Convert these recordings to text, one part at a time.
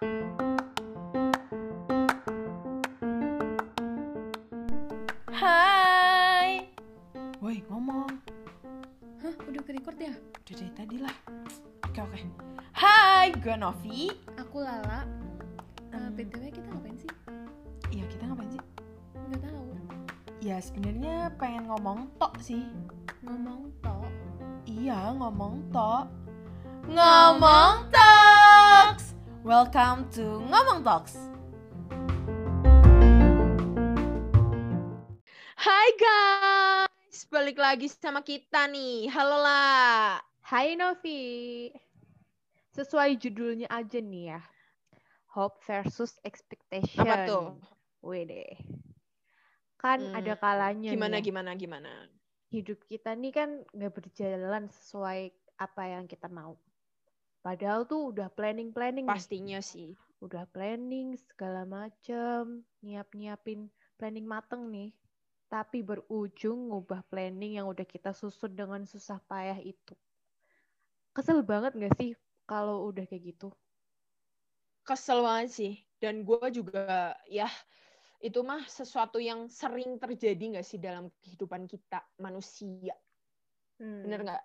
Hai. Woi, ngomong. Hah, udah ke record ya? Udah dari tadi lah. Oke, oke. Hai, gue Novi. Aku Lala. Uh, Hmm. BTW kita ngapain sih? Iya, kita ngapain sih? Nggak tahu. Ya, sebenarnya pengen ngomong tok sih. Ngomong tok. Iya, ngomong tok. Ngomong. Welcome to Ngomong Talks. Hai guys, balik lagi sama kita nih. Halo lah. Hai Novi. Sesuai judulnya aja nih ya. Hope versus expectation. Apa tuh? Wede. Kan Hmm, ada kalanya Gimana nih ya, gimana gimana? hidup kita nih kan nggak berjalan sesuai apa yang kita mau. Padahal tuh udah planning-planning nih. Pastinya sih. Udah planning segala macem. Nyiap-nyiapin planning mateng nih. Tapi berujung ngubah planning yang udah kita susun dengan susah payah itu. Kesel banget gak sih kalau udah kayak gitu? Kesel banget sih. Dan gue juga ya itu mah sesuatu yang sering terjadi nggak sih dalam kehidupan kita manusia. Hmm, Bener nggak?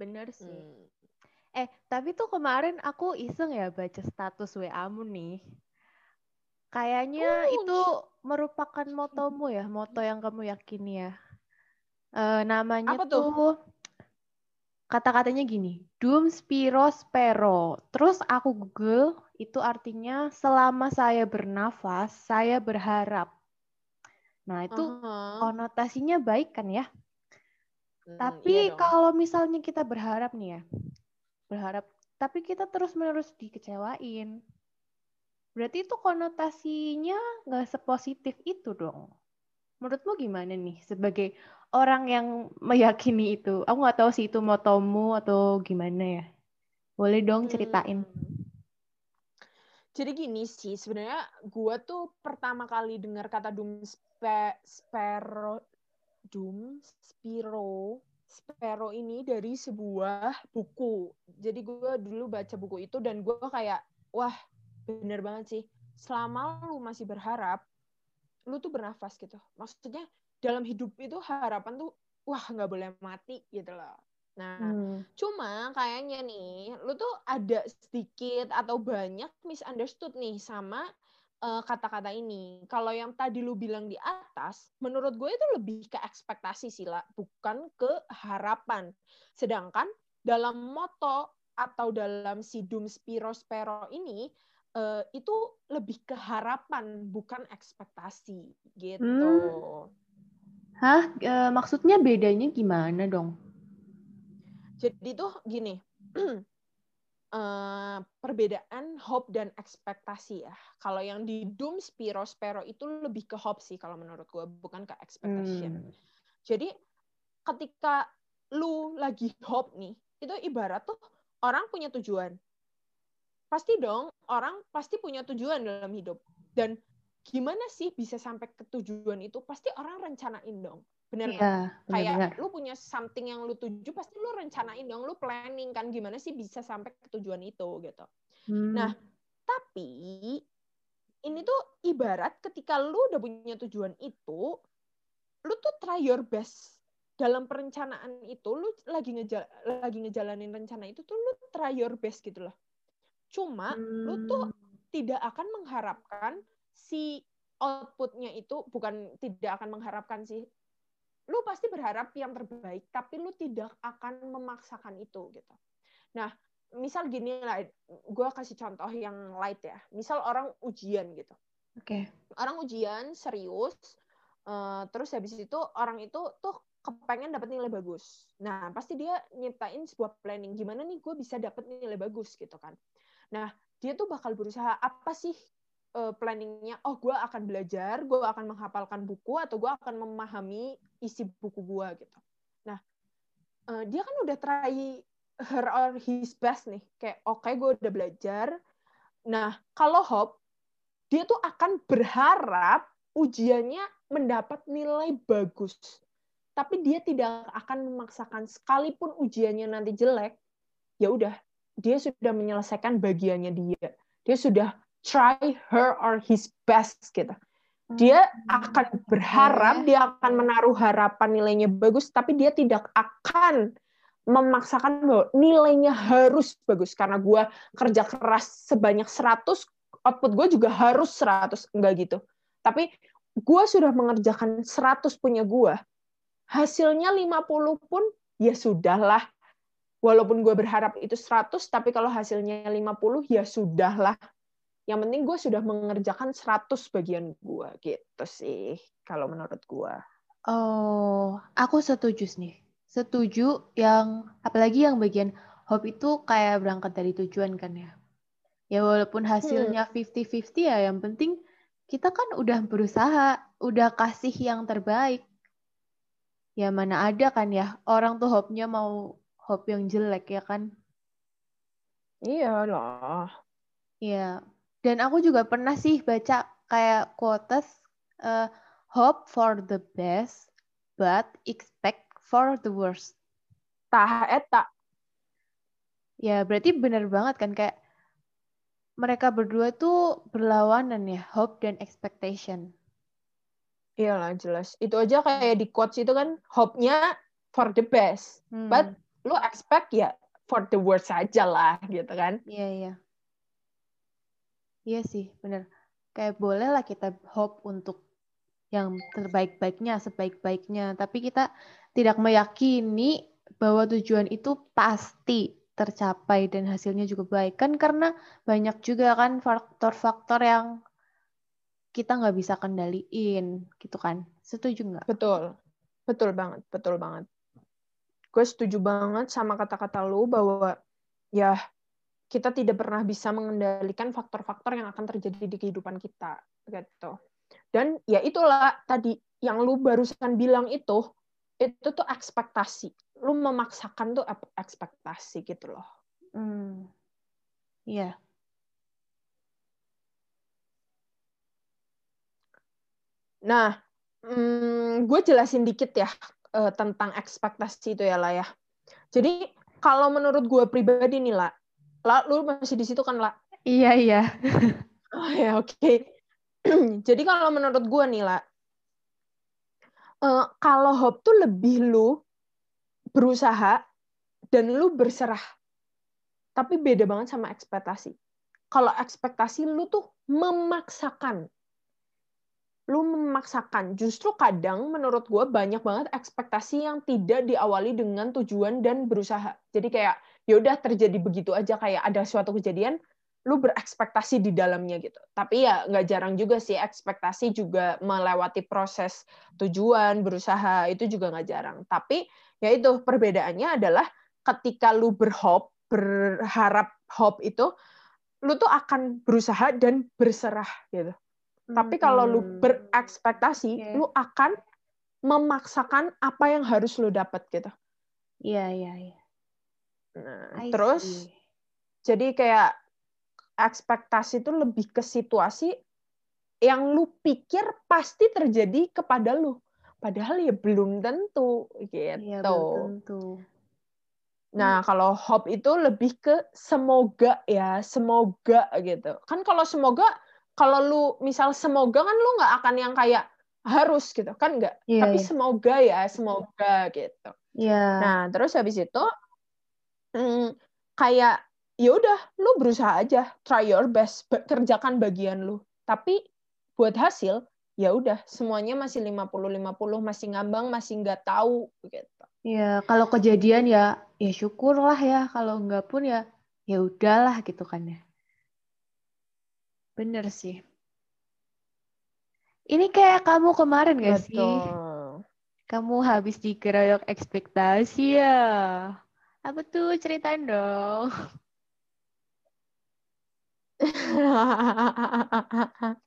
Bener sih. Hmm. Eh, tapi tuh kemarin aku iseng ya baca status WA-mu nih. Kayaknya Oh, itu merupakan motomu ya, moto yang kamu yakini ya. Eh, namanya Apa tuh? tuh kata-katanya gini, Dum Spiro Spero. Terus aku Google, itu artinya selama saya bernafas, saya berharap. Nah, itu Aha. konotasinya baik kan ya? Hmm, Tapi iya dong. kalau misalnya kita berharap nih ya, berharap, tapi kita terus-menerus dikecewain. Berarti itu konotasinya nggak sepositif itu dong. Menurutmu gimana nih sebagai orang yang meyakini itu? Aku nggak tahu sih itu motomu atau gimana ya. Boleh dong ceritain. Hmm. Jadi gini sih, sebenarnya gua tuh pertama kali dengar kata doom spe, spero, doom spiro, spero ini dari sebuah buku. Jadi gua dulu baca buku itu dan gua kayak, wah bener banget sih. Selama lu masih berharap, lu tuh bernafas gitu. Maksudnya dalam hidup itu harapan tuh, wah nggak boleh mati gitu loh. Nah, Hmm. Cuma kayaknya nih, lu tuh ada sedikit atau banyak misunderstood nih sama eh, kata-kata ini. Kalau yang tadi lu bilang di atas, menurut gue itu lebih ke ekspektasi sih lah, bukan ke harapan. Sedangkan dalam moto atau dalam si Dum Spiro Spero ini, eh, itu lebih ke harapan, bukan ekspektasi gitu. Hmm. Hah? Eh, maksudnya bedanya gimana dong? Jadi tuh gini, eh, perbedaan hope dan ekspektasi ya. Kalau yang di Doom Spiro Spero itu lebih ke hope sih kalau menurut gue, bukan ke expectation. Hmm. Jadi ketika lu lagi hope nih, itu ibarat tuh orang punya tujuan. Pasti dong, orang pasti punya tujuan dalam hidup. Dan gimana sih bisa sampai ke tujuan itu? Pasti orang rencanain dong. Bener nggak? Iya, kayak benar-benar. lu punya something yang lu tuju pasti lu rencanain dong lu planning kan gimana sih bisa sampai ke tujuan itu gitu Hmm. nah tapi ini tuh ibarat ketika lu udah punya tujuan itu lu tuh try your best dalam perencanaan itu lu lagi ngejal lagi ngejalanin rencana itu tuh lu try your best gitu loh cuma lu tuh Hmm. tidak akan mengharapkan si outputnya itu bukan tidak akan mengharapkan sih. Lu pasti berharap yang terbaik tapi lu tidak akan memaksakan itu gitu. Nah misal gini lah gue kasih contoh yang light ya. Misal orang ujian gitu. Oke. orang ujian serius eh, terus habis itu orang itu tuh kepengen dapat nilai bagus. Nah pasti dia nyiptain sebuah planning gimana nih gue bisa dapat nilai bagus gitu kan. Nah dia tuh bakal berusaha apa sih eh, planningnya oh gue akan belajar gue akan menghafalkan buku atau gue akan memahami isi buku gue gitu. Nah eh, dia kan udah try her or his best nih kayak oke gue udah belajar. Nah kalau hope dia tuh akan berharap ujiannya mendapat nilai bagus. Tapi dia tidak akan memaksakan sekalipun ujiannya nanti jelek ya udah dia sudah menyelesaikan bagiannya dia. Dia sudah try her or his best gitu. Dia Hmm. akan berharap, dia akan menaruh harapan nilainya bagus, tapi dia tidak akan memaksakan bahwa nilainya harus bagus. Karena gue kerja keras sebanyak 100 output gue juga harus 100 enggak gitu. Tapi gue sudah mengerjakan 100 punya gue hasilnya 50 pun ya sudahlah. Walaupun gue berharap itu 100 tapi kalau hasilnya 50 ya sudahlah yang penting gue sudah mengerjakan 100 bagian gue gitu sih kalau menurut gue Oh, aku setuju nih. Setuju yang apalagi yang bagian hope itu kayak berangkat dari tujuan kan ya. Ya walaupun hasilnya 50-50 ya yang penting kita kan udah berusaha, udah kasih yang terbaik. Ya mana ada kan ya orang tuh hope-nya mau hope yang jelek ya kan. iya lah Iya. Dan aku juga pernah sih baca kayak quotes eh, hope for the best but expect for the worst. tah eta Ya, berarti benar banget kan kayak mereka berdua tuh berlawanan ya, hope dan expectation. iyalah jelas itu aja kayak di quotes itu kan hope-nya for the best Hmm, But- lu expect ya for the worst saja lah gitu kan Iya, iya. Iya sih, benar. Kayak boleh lah kita hope untuk yang terbaik-baiknya, sebaik-baiknya. Tapi kita tidak meyakini bahwa tujuan itu pasti tercapai dan hasilnya juga baik. Kan karena banyak juga kan faktor-faktor yang kita nggak bisa kendaliin, gitu kan. Setuju nggak? betul betul banget betul banget gue setuju banget sama kata-kata lu bahwa ya kita tidak pernah bisa mengendalikan faktor-faktor yang akan terjadi di kehidupan kita gitu dan ya itulah tadi yang lu barusan bilang itu itu tuh ekspektasi lu memaksakan tuh ekspektasi gitu loh Hmm. Iya. Nah, hmm, gue jelasin dikit ya eh, tentang ekspektasi itu ya lah ya. Jadi kalau menurut gue pribadi nih lah, lah lu masih di situ kan lah? Iya, iya. Oh ya oke. Jadi kalau menurut gue nih lah, eh, kalau hope tuh lebih lu berusaha dan lu berserah. Tapi beda banget sama ekspektasi. Kalau ekspektasi lu tuh memaksakan. Lu memaksakan. Justru kadang menurut gue banyak banget ekspektasi yang tidak diawali dengan tujuan dan berusaha. Jadi kayak ya udah terjadi begitu aja kayak ada suatu kejadian lu berekspektasi di dalamnya gitu. Tapi ya nggak jarang juga sih ekspektasi juga melewati proses tujuan, berusaha itu juga nggak jarang. Tapi ya itu perbedaannya adalah ketika lu berhope, berharap hope itu, lu tuh akan berusaha dan berserah gitu. Tapi kalau lu Hmm. berekspektasi, Oke. lu akan memaksakan apa yang harus lu dapat gitu. Iya, iya, iya. Nah, I terus see. jadi kayak ekspektasi itu lebih ke situasi yang lu pikir pasti terjadi kepada lu. Padahal ya belum tentu gitu. Iya, belum tentu. Nah, kalau hope itu lebih ke semoga ya, semoga gitu. Kan kalau semoga, kalau lu misal semoga kan lu nggak akan yang kayak harus gitu, kan nggak. Iya, Tapi iya. semoga ya, semoga gitu. Iya. Nah, terus habis itu hmm, kayak ya udah lu berusaha aja, try your best, be- kerjakan bagian lu. Tapi buat hasil ya udah semuanya masih 50-50, masih ngambang, masih nggak tahu gitu. Iya, kalau kejadian ya ya syukurlah ya, kalau enggak pun ya ya udahlah gitu kan ya. Bener sih. Ini kayak kamu kemarin gak sih? Betul. Kamu habis dikeroyok ekspektasi ya. Apa tuh ceritain dong.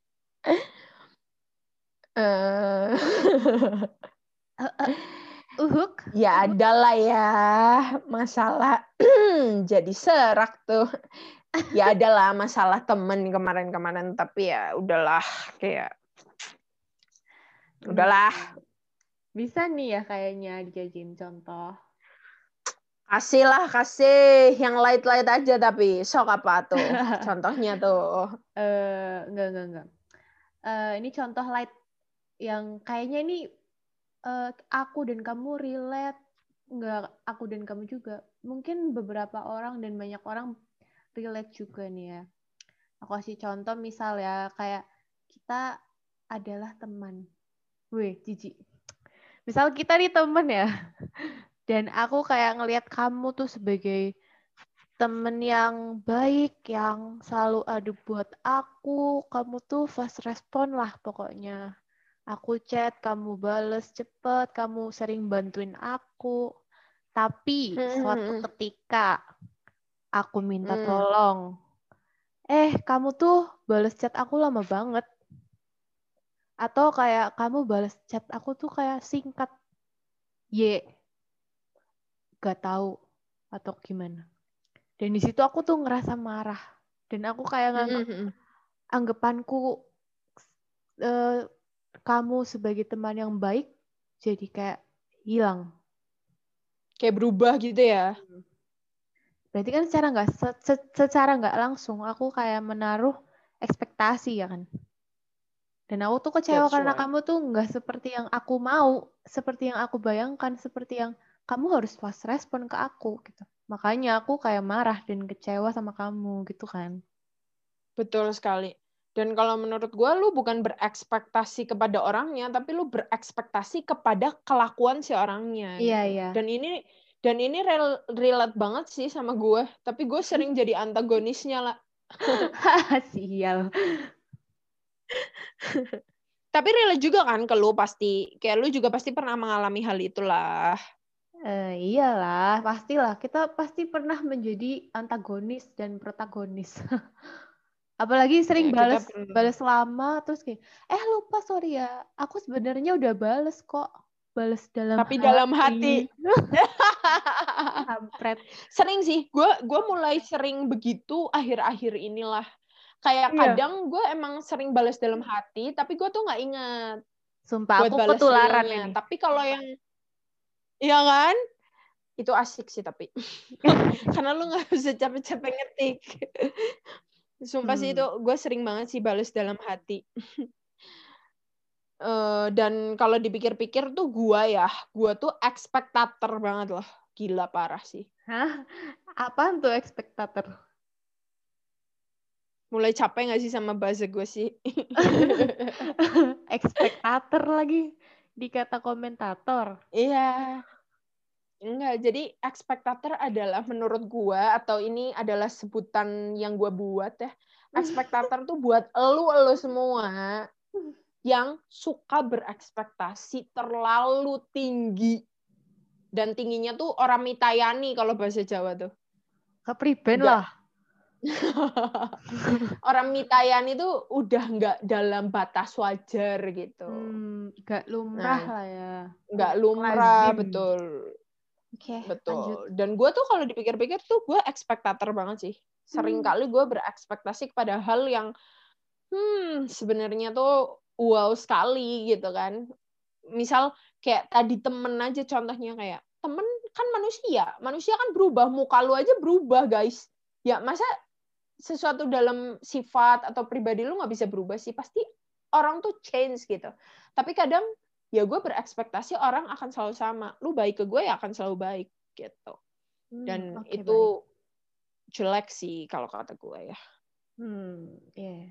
Eh, Uhuk. ya ada lah ya masalah jadi serak tuh ya ada lah masalah temen kemarin-kemarin tapi ya udahlah kayak udahlah Bisa nih ya kayaknya dijadiin contoh. Kasih lah, kasih yang light-light aja tapi sok apa tuh? Contohnya tuh. Eh, enggak, enggak, enggak. Eh, ini contoh light yang kayaknya ini eh, aku dan kamu relate. Enggak, aku dan kamu juga. Mungkin beberapa orang dan banyak orang relate juga nih ya. Aku kasih contoh misal ya, kayak kita adalah teman. Weh, jijik. Misal kita nih teman ya. Dan aku kayak ngelihat kamu tuh sebagai temen yang baik, yang selalu ada buat aku. Kamu tuh fast respon lah pokoknya. Aku chat, kamu bales cepet, kamu sering bantuin aku. Tapi suatu Hmm. ketika aku minta Hmm. tolong, eh kamu tuh bales chat aku lama banget. Atau kayak kamu bales chat aku tuh kayak singkat. Y, gak tahu atau gimana. Dan di situ aku tuh ngerasa marah. Dan aku kayak nganggep Mm-mm. anggapanku eh, kamu sebagai teman yang baik jadi kayak hilang. Kayak berubah gitu ya. Berarti kan secara nggak se- se- secara nggak langsung aku kayak menaruh ekspektasi ya kan. Dan aku tuh kecewa That's karena right. kamu tuh nggak seperti yang aku mau, seperti yang aku bayangkan, seperti yang kamu harus fast respon ke aku gitu. Makanya aku kayak marah dan kecewa sama kamu gitu kan. Betul sekali. Dan kalau menurut gue, lu bukan berekspektasi kepada orangnya, tapi lu berekspektasi kepada kelakuan si orangnya. Iya gitu. iya. Dan ini dan ini rel- relate banget sih sama gue. Tapi gue sering jadi antagonisnya lah. Sial. Tapi relate juga kan ke lu pasti. Kayak lu juga pasti pernah mengalami hal itulah. Eh, iyalah, pastilah. Kita pasti pernah menjadi antagonis dan protagonis. Apalagi sering Ya, balas pernah. balas lama terus kayak, eh lupa sorry ya, aku sebenarnya udah bales kok, balas dalam Tapi dalam hati. Kampret. sering sih. Gue gue mulai sering begitu akhir-akhir inilah. Kayak Iya. kadang gue emang sering balas dalam hati, tapi gue tuh nggak ingat. Sumpah aku ketularan ini. Tapi kalau yang Iya kan? Itu asik sih tapi. Karena lu nggak bisa capek-capek ngetik. Sumpah sih Hmm. itu gue sering banget sih balas dalam hati. Eh, dan kalau dipikir-pikir tuh gua ya, gua tuh ekspektator banget loh. Gila parah sih. Hah? Apaan tuh ekspektator? Mulai capek nggak sih sama bahasa gue sih? ekspektator lagi dikata komentator. Iya. Enggak, jadi ekspektator adalah menurut gua atau ini adalah sebutan yang gua buat ya. Ekspektator tuh buat elu-elu semua yang suka berekspektasi terlalu tinggi. Dan tingginya tuh orang mitayani kalau bahasa Jawa tuh. Kepriben lah. orang mitayani tuh udah nggak dalam batas wajar gitu. Hmm, gak lumrah Nah. lah ya. Nggak lumrah, Lazim. betul. Oke, lanjut. Betul. Dan gue tuh kalau dipikir-pikir tuh gue ekspektator banget sih. Sering Hmm. kali gue berekspektasi kepada hal yang hmm sebenarnya tuh wow sekali gitu kan. Misal kayak tadi temen aja contohnya kayak temen kan manusia, manusia kan berubah, muka lu aja berubah guys. Ya masa sesuatu dalam sifat atau pribadi lu nggak bisa berubah sih, pasti orang tuh change gitu. Tapi kadang ya gue berekspektasi orang akan selalu sama. Lu baik ke gue ya akan selalu baik gitu. Hmm, Dan oke, itu baik. jelek sih kalau kata gue ya. Hmm, iya.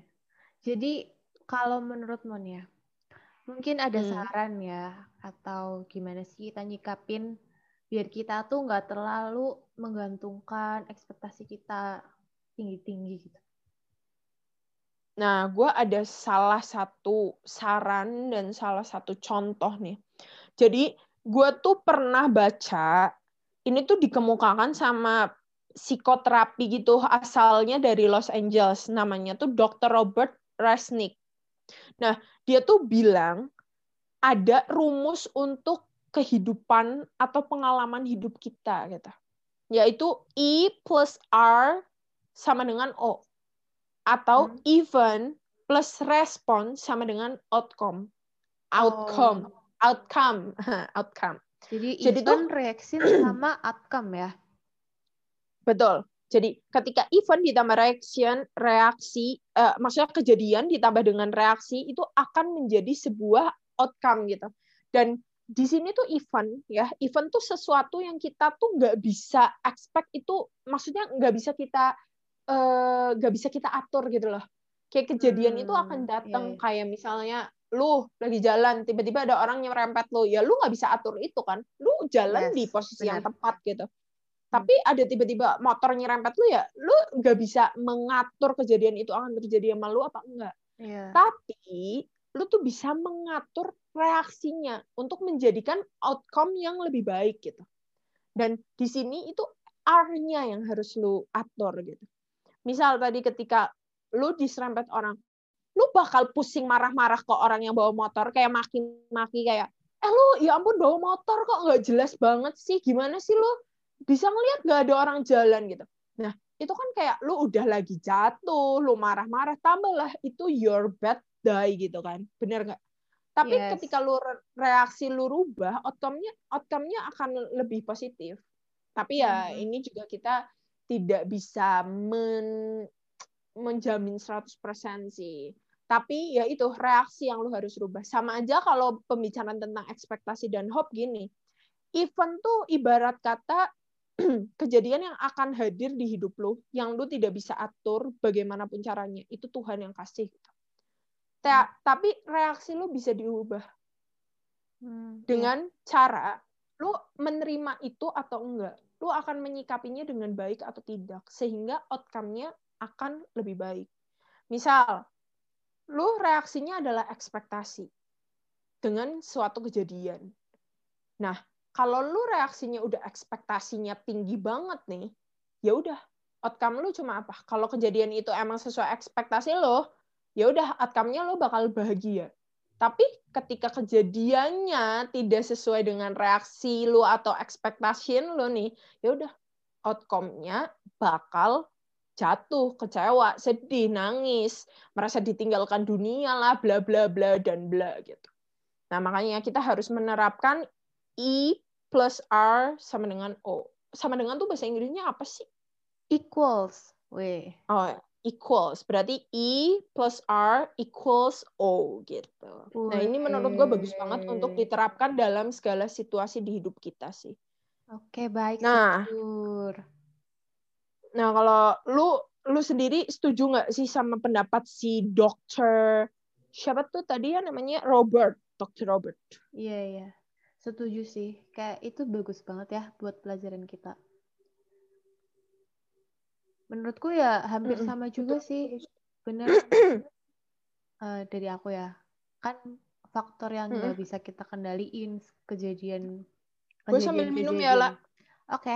Jadi kalau menurut Mon ya, mungkin ada Hmm. saran ya atau gimana sih kita nyikapin biar kita tuh nggak terlalu menggantungkan ekspektasi kita tinggi-tinggi gitu. Nah, gue ada salah satu saran dan salah satu contoh nih. Jadi, gue tuh pernah baca, ini tuh dikemukakan sama psikoterapi gitu, asalnya dari Los Angeles. Namanya tuh Dr. Robert Resnick. Nah, dia tuh bilang, ada rumus untuk kehidupan atau pengalaman hidup kita, gitu. Yaitu E plus R sama dengan O atau Hmm. even plus respon sama dengan outcome. Outcome, outcome, outcome. Jadi, Jadi event, reaction sama outcome ya. Betul. Jadi ketika event ditambah reaction, reaksi, eh, maksudnya kejadian ditambah dengan reaksi itu akan menjadi sebuah outcome gitu. Dan di sini tuh event ya, event tuh sesuatu yang kita tuh nggak bisa expect itu, maksudnya nggak bisa kita eh, nggak bisa kita atur gitu loh. Kayak kejadian itu akan Hmm, datang iya, iya. kayak misalnya lu lagi jalan tiba-tiba ada orang nyerempet lu ya lu nggak bisa atur itu kan lu jalan Yes, di posisi yang benar. tepat gitu tapi ada tiba-tiba motor nyerempet lu ya lu nggak bisa mengatur kejadian itu akan terjadi sama lu apa enggak? Iya. tapi lu tuh bisa mengatur reaksinya untuk menjadikan outcome yang lebih baik gitu. Dan di sini itu R-nya yang harus lu atur gitu. Misal tadi ketika lu diserempet orang lu bakal pusing marah-marah ke orang yang bawa motor kayak maki-maki kayak eh lu ya ampun bawa motor kok nggak jelas banget sih? Gimana sih lu bisa ngelihat nggak ada orang jalan gitu nah itu kan kayak lu udah lagi jatuh lu marah-marah tambahlah itu your bad day gitu kan bener nggak tapi Yes. ketika lu re- reaksi lu rubah outcome-nya outcome-nya akan lebih positif tapi ya Mhm. ini juga kita tidak bisa men menjamin 100% sih. Tapi ya itu reaksi yang lu harus rubah. Sama aja kalau pembicaraan tentang ekspektasi dan hope gini. Event tuh ibarat kata kejadian yang akan hadir di hidup lu yang lu tidak bisa atur bagaimanapun caranya. Itu Tuhan yang kasih. Ta- Tapi reaksi lu bisa diubah Hmm, iya. dengan cara lu menerima itu atau enggak. Lu akan menyikapinya dengan baik atau tidak sehingga outcome-nya akan lebih baik. Misal, lu reaksinya adalah ekspektasi dengan suatu kejadian. Nah, kalau lu reaksinya udah ekspektasinya tinggi banget nih, ya udah outcome lu cuma apa? Kalau kejadian itu emang sesuai ekspektasi lo, ya udah outcome-nya lo bakal bahagia. Tapi ketika kejadiannya tidak sesuai dengan reaksi lu atau expectation lu nih, ya udah outcome-nya bakal jatuh, kecewa, sedih, nangis, merasa ditinggalkan dunia lah, bla bla bla dan bla gitu. Nah, makanya kita harus menerapkan E plus R sama dengan O. Sama dengan tuh bahasa Inggrisnya apa sih? Equals. Weh. Oh, equals. Berarti E plus R equals O gitu. Nah, ini menurut gue bagus banget untuk diterapkan dalam segala situasi di hidup kita sih. Oke, baik, Nah. Nah, kalau lu lu sendiri setuju nggak sih sama pendapat si dokter siapa tuh tadi ya namanya Robert, Dokter Robert. Iya, iya. Setuju sih. Kayak itu bagus banget ya buat pelajaran kita. Menurutku ya hampir Mm-mm, sama juga betul. sih. Bener eh, dari aku ya. Kan faktor yang nggak bisa kita kendaliin kejadian Gue sambil minum ya, La. Oke.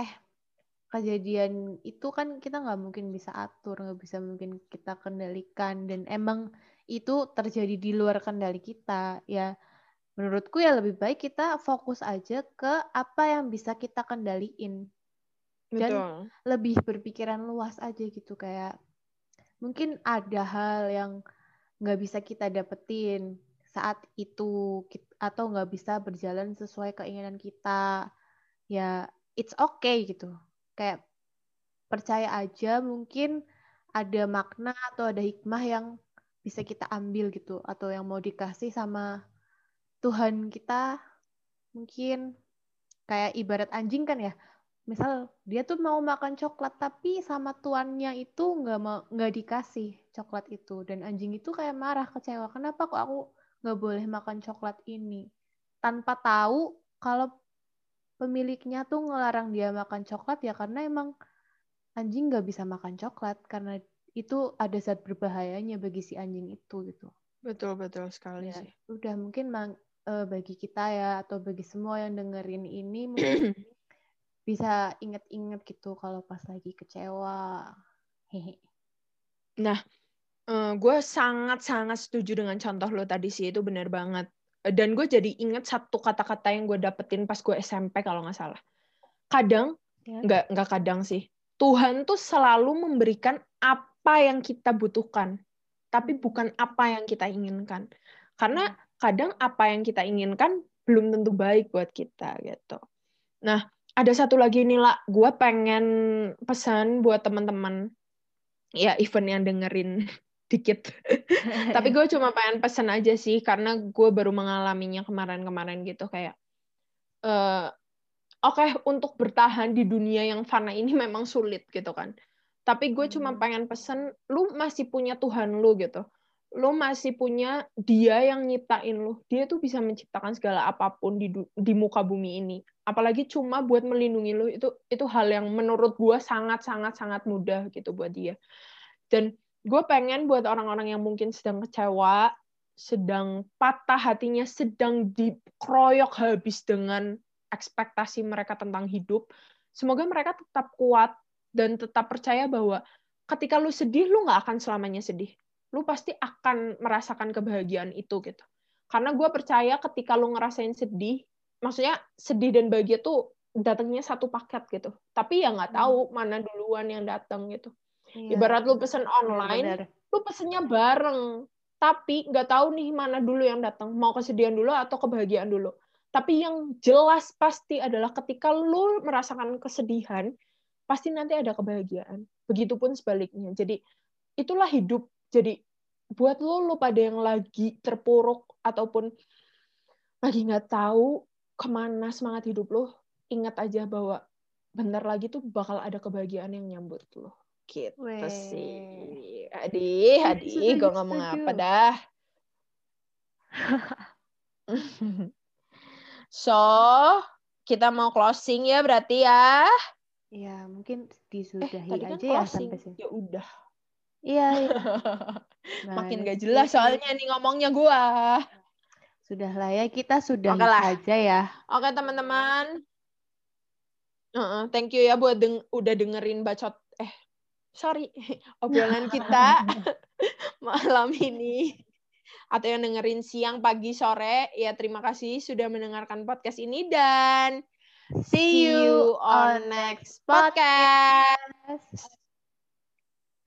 Kejadian itu kan kita nggak mungkin bisa atur, nggak bisa mungkin kita kendalikan dan emang itu terjadi di luar kendali kita. Ya menurutku ya lebih baik kita fokus aja ke apa yang bisa kita kendaliin. Dan Betul. lebih berpikiran luas aja gitu kayak mungkin ada hal yang nggak bisa kita dapetin saat itu atau nggak bisa berjalan sesuai keinginan kita ya it's okay gitu kayak percaya aja mungkin ada makna atau ada hikmah yang bisa kita ambil gitu atau yang mau dikasih sama Tuhan kita mungkin kayak ibarat anjing kan ya. Misal dia tuh mau makan coklat tapi sama tuannya itu nggak mau nggak dikasih coklat itu. Dan anjing itu kayak marah kecewa. Kenapa kok aku nggak boleh makan coklat ini? Tanpa tahu kalau pemiliknya tuh ngelarang dia makan coklat ya karena emang anjing nggak bisa makan coklat. Karena itu ada zat berbahayanya bagi si anjing itu gitu. Betul, betul sekali Ya, sih. udah mungkin mang- eh, bagi kita ya atau bagi semua yang dengerin ini mungkin bisa inget-inget gitu kalau pas lagi kecewa. Hehe. Eh, gue sangat-sangat setuju dengan contoh lo tadi sih, itu benar banget. Eh, Dan gue jadi inget satu kata-kata yang gue dapetin pas gue SMP kalau nggak salah. Kadang, Ya. nggak, nggak kadang sih, Tuhan tuh selalu memberikan apa yang kita butuhkan, tapi bukan apa yang kita inginkan. Karena kadang apa yang kita inginkan belum tentu baik buat kita gitu. Nah, ada satu lagi nih lah, gue pengen pesan buat teman-teman, ya event yang dengerin dikit. Tapi gue cuma pengen pesan aja sih, karena gue baru mengalaminya kemarin-kemarin gitu kayak, uh, oke okay, untuk bertahan di dunia yang fana ini memang sulit gitu kan. Tapi gue cuma Hmm. pengen pesen, lu masih punya Tuhan lu gitu. Lu masih punya dia yang nyiptain lu. Dia tuh bisa menciptakan segala apa pun di di muka bumi ini. Apalagi cuma buat melindungi lu itu itu hal yang menurut gue sangat sangat sangat mudah gitu buat dia. Dan gue pengen buat orang-orang yang mungkin sedang kecewa, sedang patah hatinya, sedang dikeroyok habis dengan ekspektasi mereka tentang hidup, semoga mereka tetap kuat dan tetap percaya bahwa ketika lu sedih, lu nggak akan selamanya sedih. Lu pasti akan merasakan kebahagiaan itu gitu. Karena gue percaya ketika lu ngerasain sedih, maksudnya sedih dan bahagia tuh datangnya satu paket gitu. Tapi ya nggak tahu mana duluan yang datang gitu. Iya, Ibarat lu pesen online, benar-benar. lu pesennya bareng tapi nggak tahu nih mana dulu yang datang mau kesedihan dulu atau kebahagiaan dulu tapi yang jelas pasti adalah ketika lu merasakan kesedihan pasti nanti ada kebahagiaan begitupun sebaliknya jadi itulah hidup jadi buat lo lo pada yang lagi terpuruk ataupun lagi nggak tahu ke mana semangat hidup lo ingat aja bahwa bentar lagi tuh bakal ada kebahagiaan yang nyambut lo gitu Weh. sih Adi Adi gue ngomong setuju. apa dah so kita mau closing ya berarti ya Ya, mungkin eh disudahi tadi kan aja ya closing sampai sini. ya udah Iya, iya. makin Mana gak sih? jelas soalnya nih ngomongnya gua Sudah lah ya, kita sudahi Oke lah. saja ya. Oke teman-teman. Heeh, thank you ya buat deng- udah dengerin bacot eh sorry obrolan kita malam ini atau yang dengerin siang, pagi, sore ya terima kasih sudah mendengarkan podcast ini dan see you on next podcast.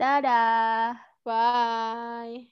Dadah. Bye.